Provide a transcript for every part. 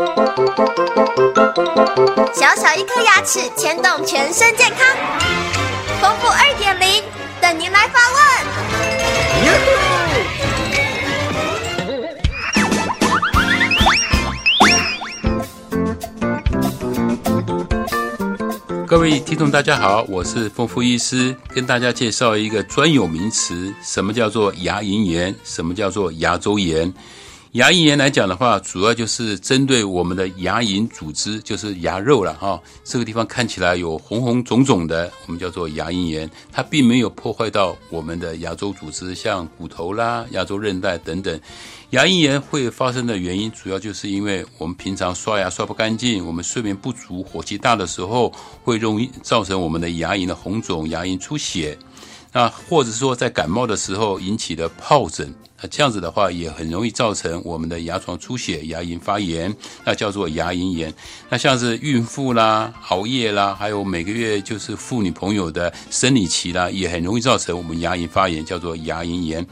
小小一颗牙齿牵动全身健康，丰富二点零等您来发问。各位听众，大家好，我是丰富医师，跟大家介绍一个专有名词，什么叫做牙龈炎？什么叫做牙周炎？牙龈炎来讲的话，主要就是针对我们的牙龈组织，就是牙肉了哈。这个地方看起来有红红肿肿的，我们叫做牙龈炎。它并没有破坏到我们的牙周组织，像骨头啦、牙周韧带等等。牙龈炎会发生的原因，主要就是因为我们平常刷牙刷不干净，我们睡眠不足、火气大的时候，会容易造成我们的牙龈的红肿、牙龈出血。那或者说在感冒的时候引起的疱疹。那这样子的话，也很容易造成我们的牙床出血、牙龈发炎，那叫做牙龈炎。那像是孕妇啦、熬夜啦，还有每个月就是妇女朋友的生理期啦，也很容易造成我们牙龈发炎，叫做牙龈炎。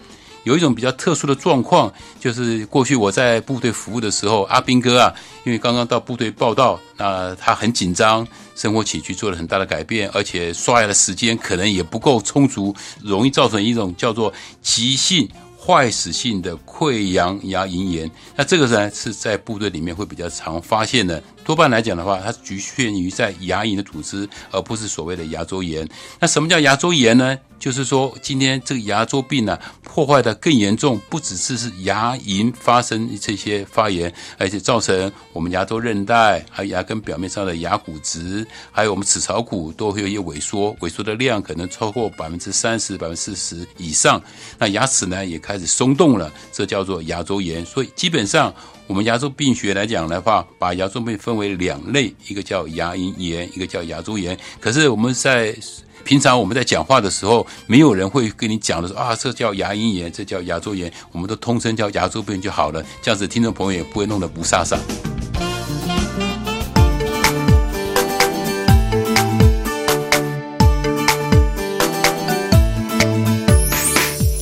有一种比较特殊的状况，就是过去我在部队服务的时候，阿兵哥啊，因为刚刚到部队报道，那他很紧张，生活起居做了很大的改变，而且刷牙的时间可能也不够充足，容易造成一种叫做急性。坏死性的溃疡牙龈炎，那这个呢是在部队里面会比较常发现的。多半来讲的话，它局限于在牙龈的组织，而不是所谓的牙周炎。那什么叫牙周炎呢？就是说，今天这个牙周病呢，破坏的更严重，不只是是牙龈发生这些发炎，而且造成我们牙周韧带、还有牙根表面上的牙骨质，还有我们齿槽骨都会有一些萎缩，萎缩的量可能超过百分之三十、百分之四十以上。那牙齿呢也开始松动了，这叫做牙周炎。所以基本上。我们牙周病学来讲的话，把牙周病分为两类，一个叫牙龈炎，一个叫牙周炎。可是我们在平常我们在讲话的时候，没有人会跟你讲的说啊，这叫牙龈炎，这叫牙周炎，我们都通称叫牙周病就好了。这样子听众朋友也不会弄得不飒飒。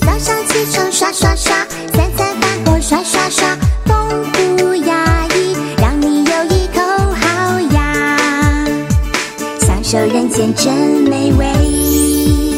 早上起床刷刷刷，三餐饭后刷刷刷。有人间真美味。